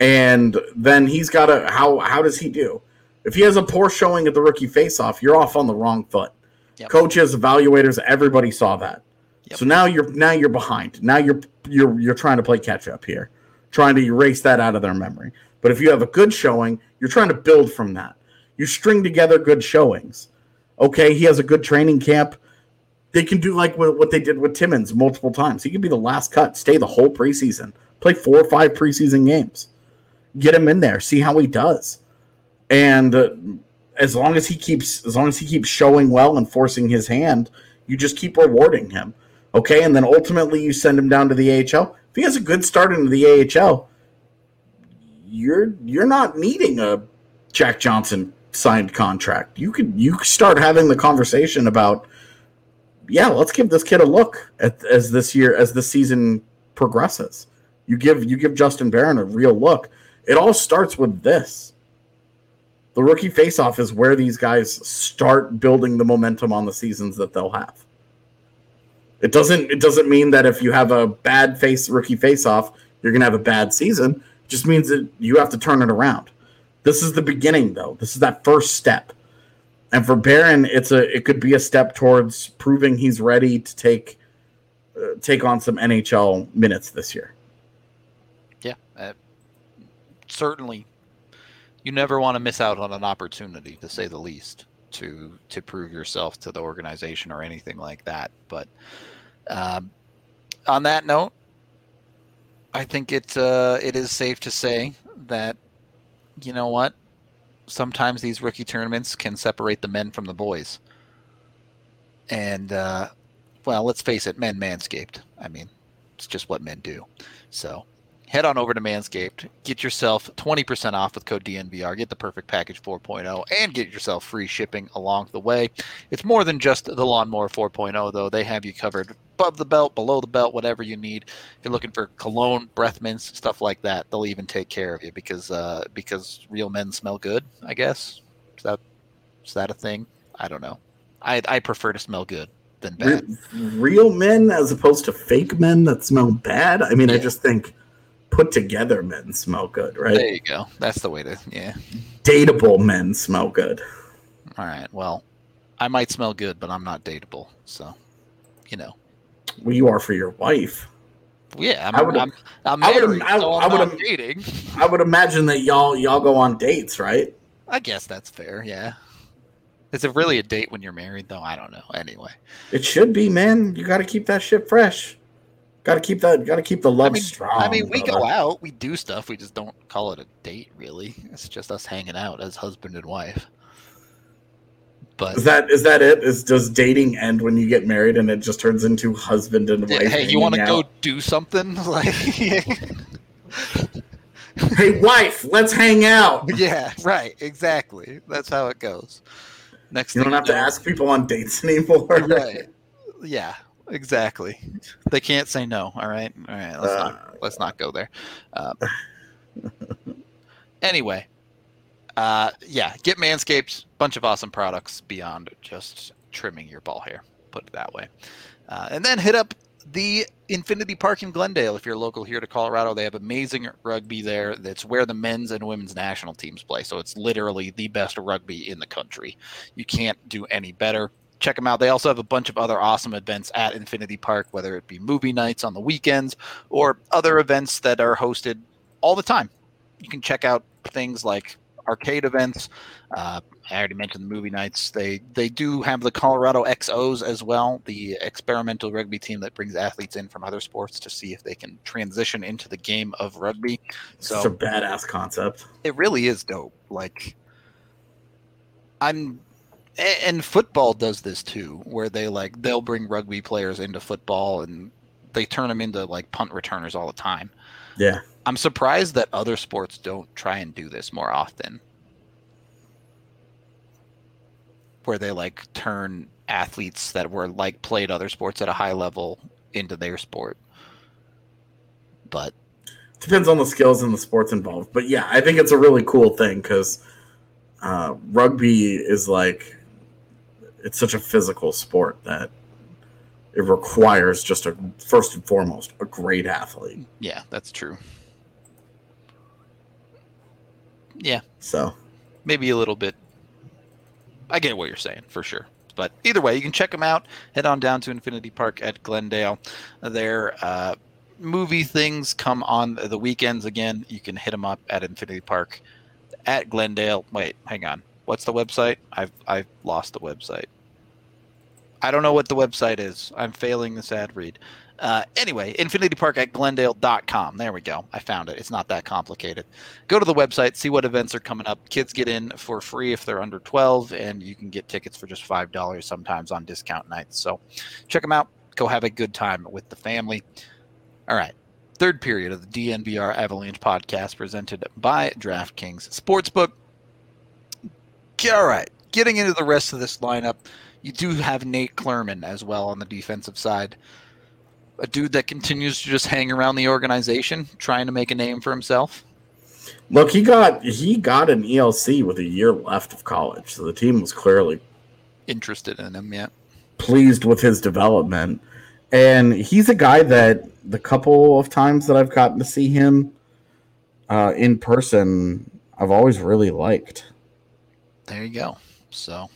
and then he's got to how how does he do? If he has a poor showing at the rookie faceoff, you're off on the wrong foot. Yep. Coaches, evaluators, everybody saw that. So now you're now you're behind. Now you're you're you're trying to play catch up here, trying to erase that out of their memory. But if you have a good showing, you're trying to build from that. You string together good showings. Okay, he has a good training camp. They can do like what, what they did with Timmins multiple times. He could be the last cut, stay the whole preseason, play four or five preseason games, get him in there, see how he does, and uh, as long as he keeps as long as he keeps showing well and forcing his hand, you just keep rewarding him. Okay, and then ultimately you send him down to the AHL. If he has a good start into the AHL, you're you're not needing a Jack Johnson signed contract. You could you start having the conversation about yeah, let's give this kid a look at, as this year as the season progresses. You give you give Justin Barron a real look. It all starts with this. The rookie faceoff is where these guys start building the momentum on the seasons that they'll have. It doesn't it doesn't mean that if you have a bad face rookie faceoff, you're gonna have a bad season. It just means that you have to turn it around. This is the beginning though. This is that first step. And for Barron, it's a it could be a step towards proving he's ready to take uh, take on some NHL minutes this year. Yeah, uh, certainly. You never want to miss out on an opportunity, to say the least, to to prove yourself to the organization or anything like that. But um, on that note, I think it uh, it is safe to say that you know what sometimes these rookie tournaments can separate the men from the boys. And uh, well, let's face it, men manscaped. I mean, it's just what men do. So head on over to Manscaped, get yourself 20% off with code DNVR, get the perfect package 4.0, and get yourself free shipping along the way. It's more than just the Lawnmower 4.0, though. They have you covered above the belt, below the belt, whatever you need. If you're looking for cologne, breath mints, stuff like that, they'll even take care of you because uh, because real men smell good. I guess is that is that a thing? I don't know. I I prefer to smell good than bad. Real men as opposed to fake men that smell bad. I mean, yeah. I just think put together men smell good, right? There you go. That's the way to yeah. Dateable men smell good. All right. Well, I might smell good, but I'm not dateable, so you know. Well, you are for your wife. Yeah, I'm, I would, I'm, I'm married, I would, so I would, dating. I would imagine that y'all y'all go on dates, right? I guess that's fair. Yeah. Is it really a date when you're married, though? I don't know. Anyway, it should be, man. You got to keep that shit fresh. Got to keep that. Got to keep the love I mean, strong. I mean, we go out, we do stuff. We just don't call it a date, really. It's just us hanging out as husband and wife. But is that is that it? Is does dating end when you get married and it just turns into husband and wife? Hey, you want to go do something? *laughs* Like, *laughs* hey, wife, let's hang out. *laughs* Yeah, right. Exactly. That's how it goes. Next, you don't have to ask people on dates anymore. Right. Yeah. Exactly. They can't say no. All right. All right. Let's uh, not let's not go there. Um, *laughs* anyway, uh, yeah, get Manscaped. Bunch of awesome products beyond just trimming your ball hair. Put it that way. Uh, and then hit up the Infinity Park in Glendale if you're local here to Colorado. They have amazing rugby there. That's where the men's and women's national teams play. So it's literally the best rugby in the country. You can't do any better check them out. They also have a bunch of other awesome events at Infinity Park, whether it be movie nights on the weekends or other events that are hosted all the time. You can check out things like arcade events. Uh, I already mentioned the movie nights. They they do have the Colorado XOs as well, the experimental rugby team that brings athletes in from other sports to see if they can transition into the game of rugby. So it's a badass concept. It really is dope. Like I'm and football does this too, where they like they'll bring rugby players into football and they turn them into like punt returners all the time. Yeah, I'm surprised that other sports don't try and do this more often, where they like turn athletes that were like played other sports at a high level into their sport. But depends on the skills and the sports involved. But yeah, I think it's a really cool thing because uh, rugby is like it's such a physical sport that it requires just a first and foremost a great athlete. Yeah, that's true. Yeah. So maybe a little bit. I get what you're saying for sure. But either way, you can check them out. Head on down to Infinity Park at Glendale. Their uh, movie things come on the weekends again. You can hit them up at Infinity Park at Glendale. Wait, hang on. What's the website? I've I've lost the website. I don't know what the website is. I'm failing this ad read. Uh, anyway, Infinity Park at Glendale.com. There we go. I found it. It's not that complicated. Go to the website, see what events are coming up. Kids get in for free if they're under 12, and you can get tickets for just $5 sometimes on discount nights. So check them out. Go have a good time with the family. All right. Third period of the DNVR Avalanche podcast presented by DraftKings Sportsbook. All right. Getting into the rest of this lineup you do have Nate Clurman as well on the defensive side. A dude that continues to just hang around the organization, trying to make a name for himself. Look, he got he got an ELC with a year left of college, so the team was clearly interested in him. Yeah, pleased with his development, and he's a guy that the couple of times that I've gotten to see him uh, in person, I've always really liked. There you go. So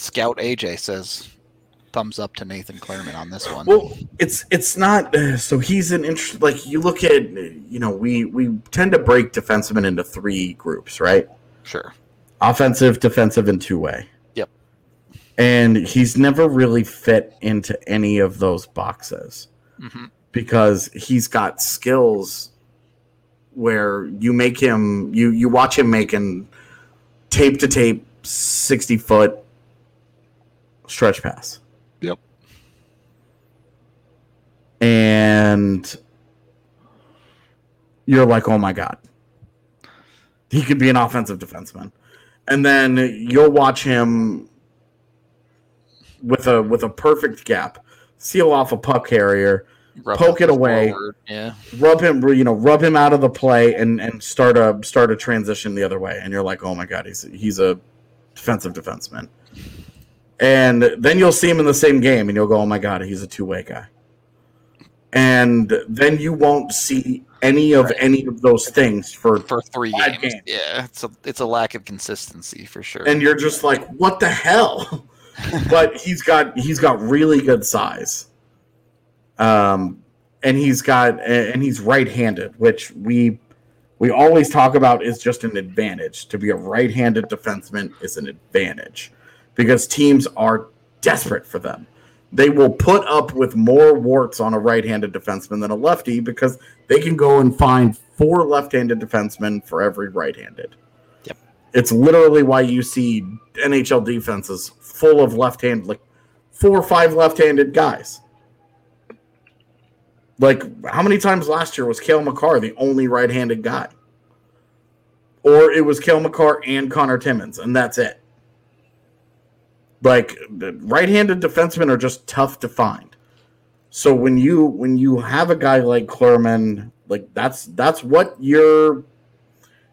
Scout AJ says thumbs up to Nathan Clurman on this one. Well, it's it's not uh, so he's an interest like you look at you know we we tend to break defensemen into three groups, right? Sure. Offensive, defensive, and two way. Yep. And he's never really fit into any of those boxes mm-hmm. because he's got skills where you make him you you watch him making – tape to tape, 60 foot stretch pass. Yep. And you're like, oh my God. He could be an offensive defenseman. And then you'll watch him with a with a perfect gap, seal off a puck carrier, Rub Poke it away. Yeah. rub him you know rub him out of the play and and start a start a transition the other way and you're like oh my god he's he's a defensive defenseman and then you'll see him in the same game and you'll go oh my god he's a two-way guy and then you won't see any of Right. any of those things for For three games. games. Yeah. It's a it's a lack of consistency for sure. and you're just like what the hell *laughs* but he's got he's got really good size um and he's got and he's right-handed which we we always talk about is just an advantage to be a right-handed defenseman is an advantage because teams are desperate for them they will put up with more warts on a right-handed defenseman than a lefty because they can go and find four left-handed defensemen for every right-handed Yep. it's literally why you see NHL defenses full of left-handed, like four or five left-handed guys. Like, how many times last year was Cale Makar the only right-handed guy? Or it was Cale Makar and Conor Timmins, and that's it. Like, right-handed defensemen are just tough to find. So when you when you have a guy like Clurman, like that's that's what you're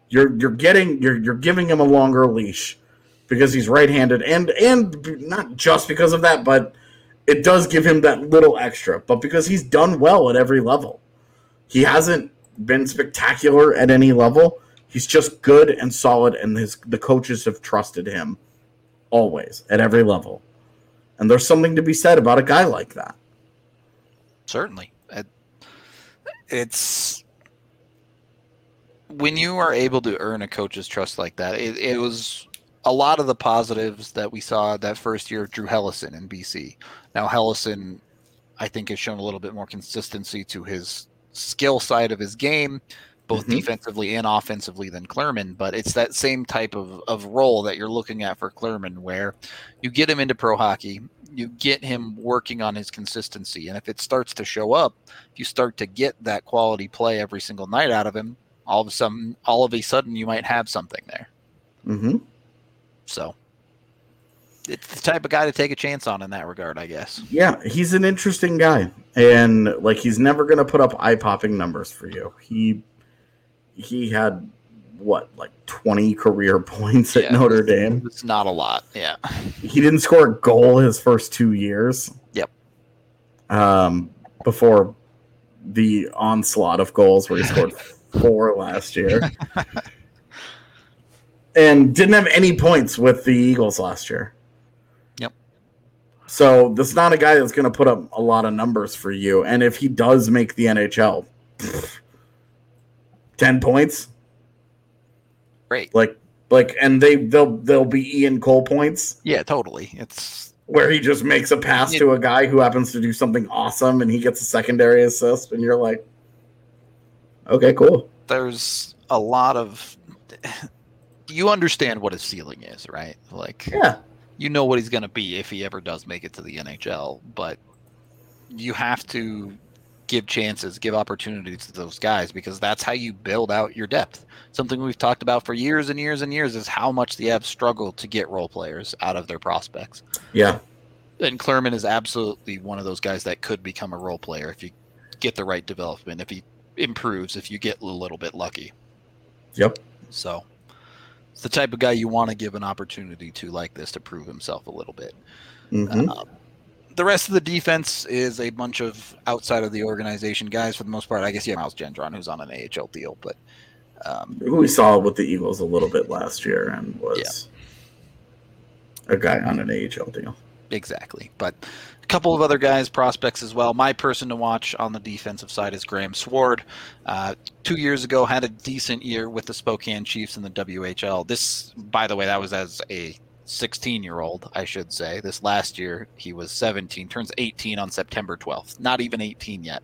you're you're getting you're you're giving him a longer leash because he's right-handed and and not just because of that but it does give him that little extra but because he's done well at every level. He hasn't been spectacular at any level. He's just good and solid and his the coaches have trusted him always at every level and there's something to be said about a guy like that Certainly. It's when you are able to earn a coach's trust like that, it, it was a lot of the positives that we saw that first year of Drew Helleson in BC. Now Hellison, I think, has shown a little bit more consistency to his skill side of his game, both Mhm. defensively and offensively than Clurman. But it's that same type of, of role that you're looking at for Clurman, where you get him into pro hockey, you get him working on his consistency, and if it starts to show up, if you start to get that quality play every single night out of him, all of a sudden, all of a sudden, you might have something there. mm-hmm. So it's the type of guy to take a chance on in that regard, I guess. Yeah, he's an interesting guy, and like he's never gonna put up eye popping numbers for you. He he had what like twenty career *laughs* points at Yeah. Notre Dame. It's not a lot. Yeah. He didn't score a goal his first two years. Yep. Um, before the onslaught of goals where he scored *laughs* four last year, *laughs* and didn't have any points with the Eagles last year. Yep. So this is not a guy that's going to put up a lot of numbers for you. And if he does make the NHL, pff, ten points, Great. like like, and they they'll they'll be Ian Cole points Yeah, totally. It's where he just makes a pass to a guy who happens to do something awesome, and he gets a secondary assist, and you're like, okay, cool. there's a lot of you understand what his ceiling is, right? Like Yeah, you know what he's going to be if he ever does make it to the NHL, but you have to give chances, give opportunities to those guys because that's how you build out your depth. Something we've talked about for years and years and years is how much the Avs struggle to get role players out of their prospects. yeah, And Clurman is absolutely one of those guys that could become a role player if you get the right development, if he improves, if you get a little bit lucky. yep, So it's the type of guy you want to give an opportunity to like this to prove himself a little bit. hmm Um, the rest of the defense is a bunch of outside of the organization guys for the most part. I guess you have Miles Gendron, who's on an AHL deal, but um, who we saw with the Eagles a little bit last year, and was a guy on an AHL deal. exactly. But a couple of other guys, prospects as well. My person to watch on the defensive side is Graham Sward. Uh, two years ago, had a decent year with the Spokane Chiefs in the WHL. This, by the way, that was as a 16 year old, I should say. This last year, he was 17, turns 18 on September 12th. Not even 18 yet.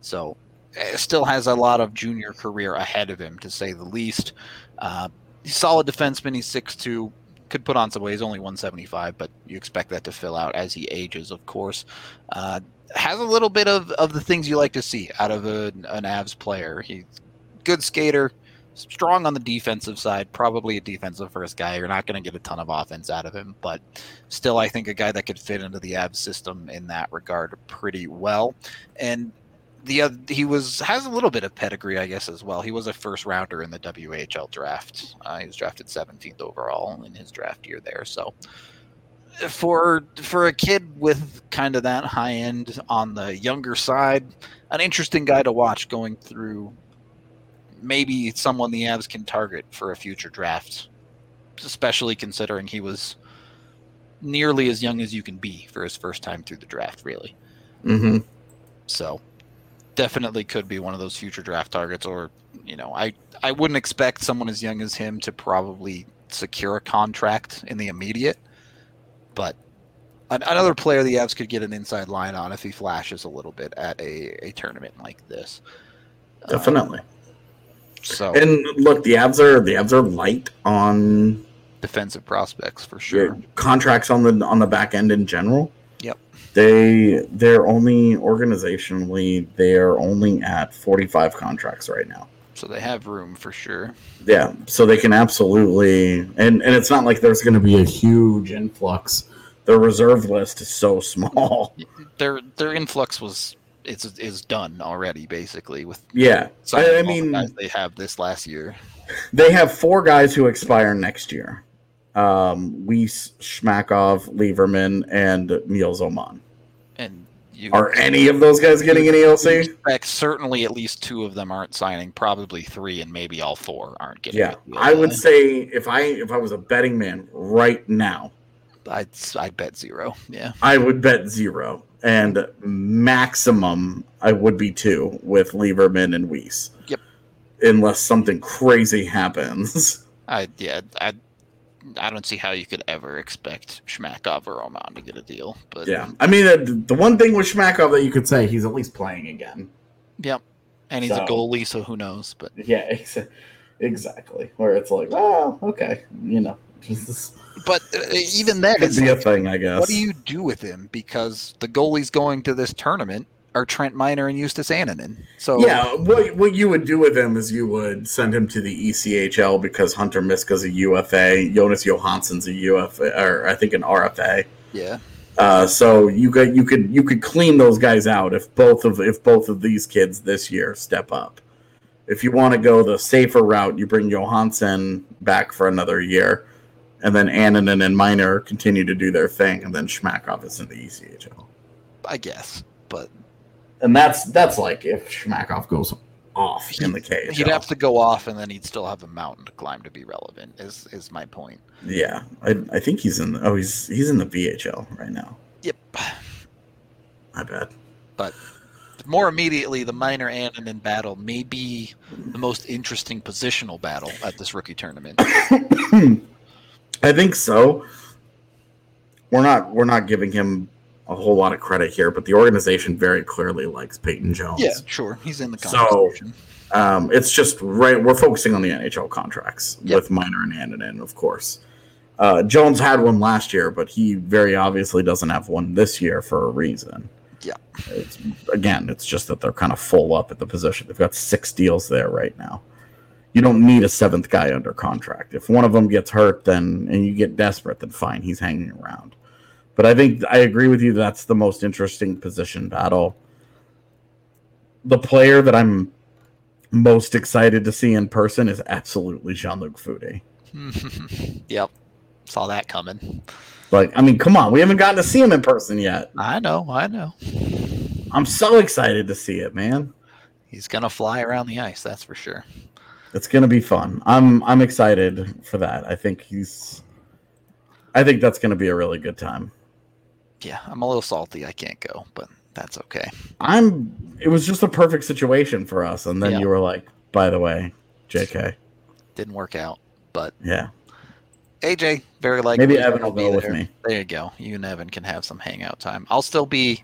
So, eh, still has a lot of junior career ahead of him, to say the least. Uh, solid defenseman. He's 6'2", could put on some weight. He's only 175, but you expect that to fill out as he ages, of course. Uh, has a little bit of, of the things you like to see out of a, an Avs player. He's good skater, strong on the defensive side, probably a defensive first guy. You're not going to get a ton of offense out of him, but still, I think a guy that could fit into the Avs system in that regard pretty well. And the uh, he was has a little bit of pedigree, I guess, as well. He was a first rounder in the WHL draft. Uh, he was drafted 17th overall in his draft year there. So for for a kid with kind of that high end on the younger side, an interesting guy to watch going through. Maybe someone the Avs can target for a future draft, especially considering he was nearly as young as you can be for his first time through the draft, really. Mm-hmm. So definitely could be one of those future draft targets or you know i i wouldn't expect someone as young as him to probably secure a contract in the immediate but another player the Avs could get an inside line on if he flashes a little bit at a, a tournament like this Definitely. Um, so And look, the Avs are the Avs are light on defensive prospects for sure contracts on the on the back end in general. Yep. They they're only organizationally they're only at 45 contracts right now. so they have room for sure Yeah, so they can absolutely and and it's not like there's going to be a huge influx. The reserve list is so *laughs* small. their their influx was is is done already basically with Yeah. I, I the mean guys they have this last year they have four guys who expire next year. Um Weiss, Shmakov, Lieberman and Niels Oman. and you Are any of those guys getting an ELC? expect certainly at least two of them aren't signing probably three and maybe all four aren't getting Yeah. I would say if I if I was a betting man right now, I'd I'd bet zero yeah I would bet zero, and maximum I would be two with Lieberman and Weiss. Yep. Unless something crazy happens. I yeah I I don't see how you could ever expect Shmakov or Oman to get a deal but yeah, I mean uh, the, the one thing with Shmakov that you could say he's at least playing again. yep and he's a goalie so who knows but Yeah, *laughs* exactly. Where it's like, oh, okay, you know, this but uh, even then could it's be a thing, I guess. what do you do with him because the goalies going to this tournament are Trent Miner and Justus Annunen so Yeah, what what you would do with him is you would send him to the ECHL because Hunter Miska's a UFA, Jonas Johansson's a UFA, or I think an RFA. yeah Uh, so you could you could you could clean those guys out if both of if both of these kids this year step up. If you want to go the safer route, you bring Johansson back for another year, and then Annunen and Miner continue to do their thing, and then Shmakov is in the ECHL. I guess but And that's that's like if Shmakov goes off in the KHL. He'd have to go off, and then he'd still have a mountain to climb to be relevant. Is is my point? Yeah, I, I think he's in. The, Oh, he's he's in the VHL right now. Yep. I bet. But more immediately, the Miner Annunen battle may be the most interesting positional battle at this rookie tournament. *coughs* *coughs* I think so. We're not we're not giving him a whole lot of credit here, but the organization very clearly likes Peyton Jones. yeah, sure, he's in the So- conversation. Um, it's just right. We're focusing on the NHL contracts Yep. with Miner and Annunen, of course. Uh, Jones had one last year, but he very obviously doesn't have one this year for a reason. Yeah. It's, again, it's just that they're kind of full up at the position. They've got six deals there right now. You don't need a seventh guy under contract. If one of them gets hurt, then and you get desperate, then fine, he's hanging around. But I think I agree with you. That's the most interesting position battle. The player that I'm most excited to see in person is absolutely Jean Luc Foudy. *laughs* yep, saw that coming. Like, I mean, come on, we haven't gotten to see him in person yet. I know, I know. I'm so excited to see it, man. He's gonna fly around the ice, that's for sure. It's gonna be fun. I'm I'm excited for that. I think he's I think that's gonna be a really good time. Yeah, I'm a little salty. I can't go, but that's okay. I'm it was just a perfect situation for us, and then Yeah. you were like, by the way, JK. Didn't work out, but Yeah. AJ very likely. Maybe Evan will go with there. me. There you go. You and Evan can have some hangout time. I'll still be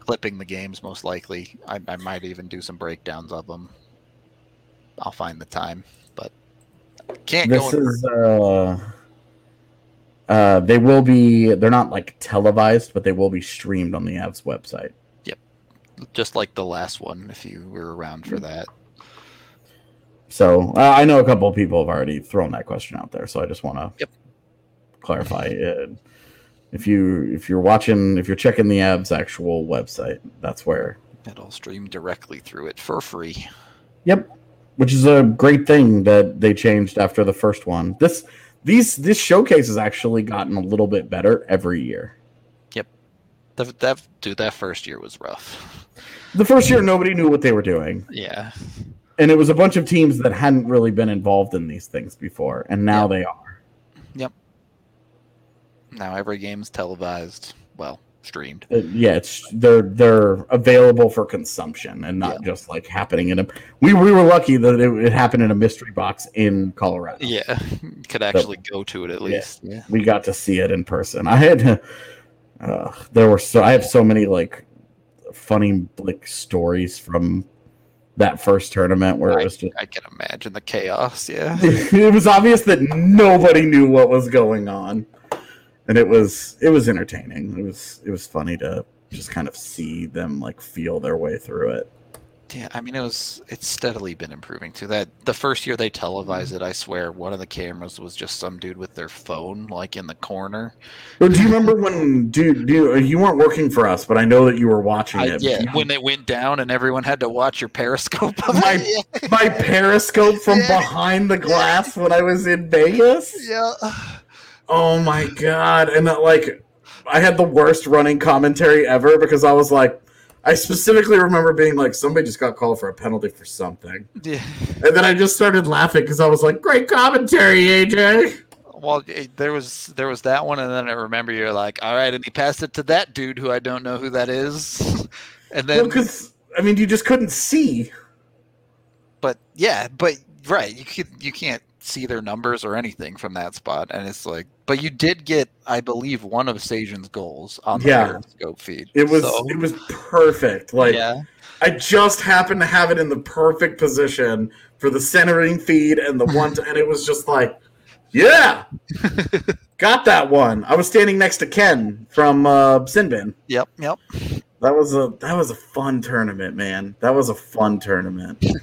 clipping the games most likely. I, I might even do some breakdowns of them. I'll find the time, but Can't This is uh uh they will be they're not like televised, but they will be streamed on the Avs website. Yep, just like the last one. If you were around for that. So uh, I know a couple of people have already thrown that question out there, so I just want to Yep. clarify it. If you if you're watching if you're checking the Avs actual website, that's where. It'll stream directly through it for free. Yep, which is a great thing that they changed after the first one. This these this showcase has actually gotten a little bit better every year. Yep. That, that dude, that first year was rough. The first year, nobody knew what they were doing, Yeah, and it was a bunch of teams that hadn't really been involved in these things before, and now Yeah. they are. Yep. Now every game's televised. Well, streamed. Uh, yeah, it's they're they're available for consumption and not just like happening in a. We we were lucky that it, it happened in a mystery box in Colorado. Yeah, *laughs* could actually go to it at least. Yeah. we got to see it in person. I had *laughs* uh, there were so I have so many like funny like stories from that first tournament where it was just I can imagine the chaos. Yeah. *laughs* it was obvious that nobody knew what was going on and it was it was entertaining it was it was funny to just kind of see them like feel their way through it Yeah, I mean it was it's steadily been improving too. That the first year they televised it, I swear one of the cameras was just some dude with their phone like in the corner. But do you remember when dude you, you weren't working for us but i know that you were watching I, it yeah, when it went down and everyone had to watch your periscope. My- *laughs* my periscope from Yeah. behind the glass when i was in vegas yeah. Oh my god! And that, like, I had the worst running commentary ever because I was like, I specifically remember being like, somebody just got called for a penalty for something, yeah. and then I just started laughing because I was like, great commentary, AJ. Well, it, there was there was that one, and then I remember you're like, all right, and he passed it to that dude who I don't know who that is, *laughs* and then because I mean, you just couldn't see. but yeah, but right, you could you can't see their numbers or anything from that spot, and it's like, but you did get, I believe, one of Sajan's goals on the Yeah. Periscope feed. It was So, it was perfect. Like yeah, I just happened to have it in the perfect position for the centering feed and the one, and it was just like, yeah, *laughs* got that one. I was standing next to Ken from uh, Sinbin. yep, yep. That was a that was a fun tournament, man. That was a fun tournament. *laughs*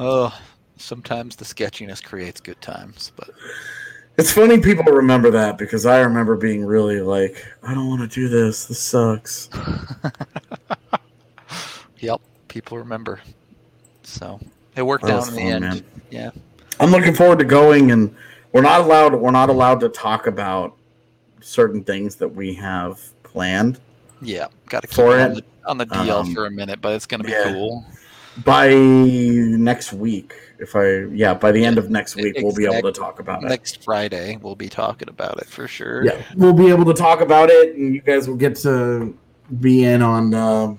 Oh, sometimes the sketchiness creates good times, but It's funny people remember that because I remember being really like, I don't want to do this. This sucks. *laughs* yep, people remember. So it worked That out in the end. man. Yeah. I'm looking forward to going, and we're not allowed. We're not allowed to talk about certain things that we have planned Yeah, got to keep For it on the, on the DL um, for a minute, but it's going to be yeah. cool. by next week. If I yeah, by the end of next week, we'll be able to talk about it. Next Friday, we'll be talking about it for sure. Yeah, we'll be able to talk about it, and you guys will get to be in on uh,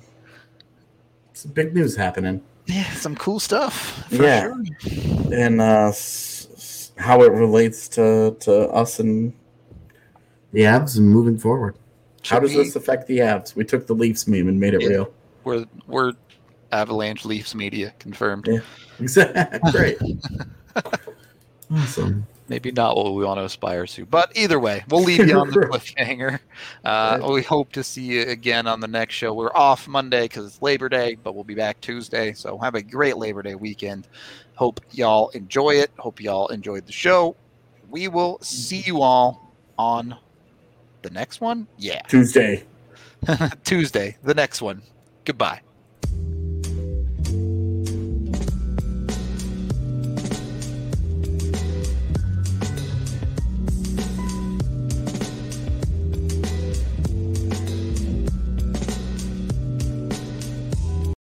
some big news happening Yeah, some cool stuff. For Yeah. sure. and uh, s- s- how it relates to to us and the Avs and moving forward. how does this affect the Avs? We took the Leafs meme and made it Yeah. real. We're we're Avalanche Leafs media confirmed. Yeah. Exactly. *laughs* Great. *laughs* awesome. Maybe not what we want to aspire to, but either way, we'll leave you *laughs* on the cliffhanger. Uh, we hope to see you again on the next show. We're off Monday because it's Labor Day, but we'll be back Tuesday. So have a great Labor Day weekend. Hope y'all enjoy it. Hope y'all enjoyed the show. We will see you all on the next one. Yeah, Tuesday. Tuesday, the next one. Goodbye.